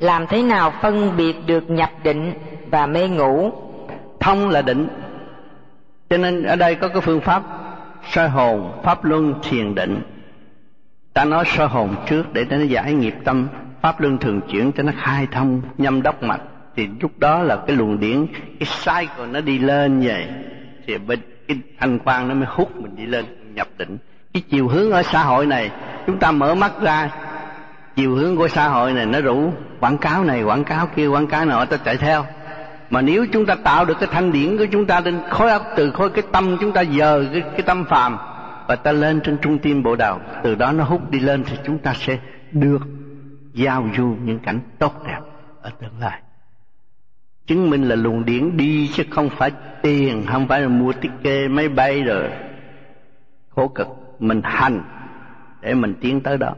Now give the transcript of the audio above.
làm thế nào phân biệt được nhập định và mê ngủ? Thông là định. Cho nên ở đây có cái phương pháp soi hồn, pháp luân thiền định. Ta nói soi hồn trước để nó giải nghiệp tâm. Pháp luân thường chuyển cho nó khai thông, nhâm đốc mạch. Thì lúc đó là cái luồng điển, cái sai còn nó đi lên vậy thì bên cái thanh quan nó mới hút mình đi lên, nhập định. Cái chiều hướng ở xã hội này, chúng ta mở mắt ra chiều hướng của xã hội này nó rủ quảng cáo này quảng cáo kia quảng cáo nọ ta chạy theo. Mà nếu chúng ta tạo được cái thanh điển của chúng ta lên khối óc từ khối cái tâm chúng ta giờ cái, cái tâm phàm và ta lên trên trung tim bộ đầu từ đó nó hút đi lên thì chúng ta sẽ được giao du những cảnh tốt đẹp ở tương lai. Chứng minh là luồng điển đi chứ không phải tiền không phải là mua ticket máy bay rồi khổ cực mình hành để mình tiến tới đó.